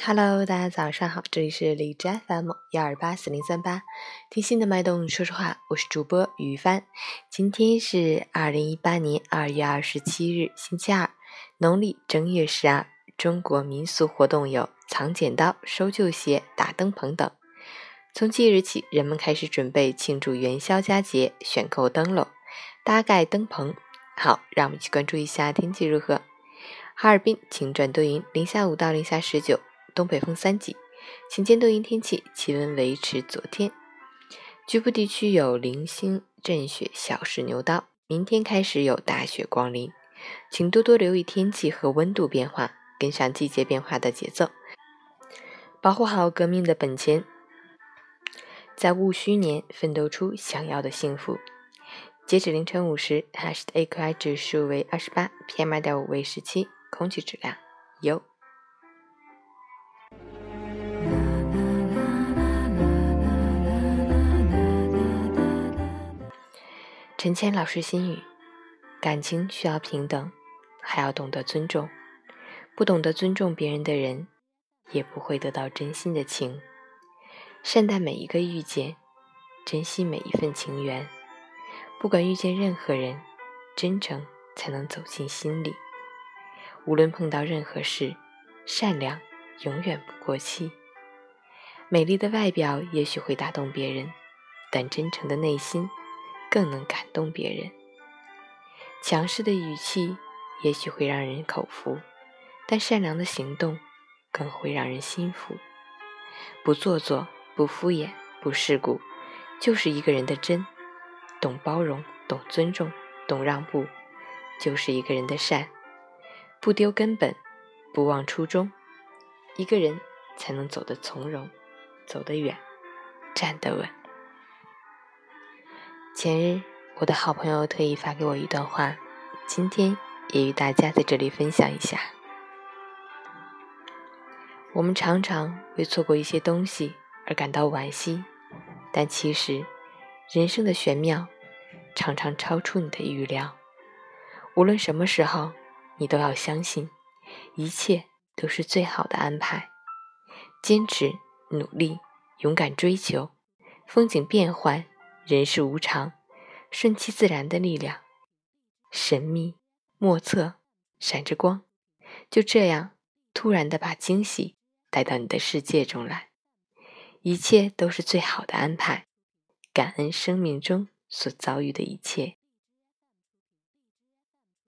Hello，大家早上好，这里是荔枝 FM 幺二八四零三八，听心的脉动说说话，我是主播于帆。今天是二零一八年二月二十七日，星期二，农历正月十二。中国民俗活动有藏剪刀、收旧鞋、打灯棚等。从即日起，人们开始准备庆祝元宵佳节，选购灯笼，搭盖灯棚。好，让我们一起关注一下天气如何。哈尔滨晴转多云，零下五到零下十九。东北风三级，晴间多云天气，气温维持昨天。局部地区有零星阵雪，小试牛刀。明天开始有大雪光临，请多多留意天气和温度变化，跟上季节变化的节奏，保护好革命的本钱，在戊戌年奋斗出想要的幸福。截止凌晨五时，哈市的 AQI 指数为二十八，PM 二点五为十七，空气质量优。陈谦老师心语：感情需要平等，还要懂得尊重。不懂得尊重别人的人，也不会得到真心的情。善待每一个遇见，珍惜每一份情缘。不管遇见任何人，真诚才能走进心里。无论碰到任何事，善良永远不过期。美丽的外表也许会打动别人，但真诚的内心。更能感动别人。强势的语气也许会让人口服，但善良的行动更会让人心服。不做作，不敷衍，不世故，就是一个人的真。懂包容，懂尊重，懂让步，就是一个人的善。不丢根本，不忘初衷，一个人才能走得从容，走得远，站得稳。前日，我的好朋友特意发给我一段话，今天也与大家在这里分享一下。我们常常为错过一些东西而感到惋惜，但其实，人生的玄妙常常超出你的预料。无论什么时候，你都要相信，一切都是最好的安排。坚持、努力、勇敢追求，风景变幻。人世无常，顺其自然的力量，神秘莫测，闪着光，就这样突然的把惊喜带到你的世界中来，一切都是最好的安排，感恩生命中所遭遇的一切。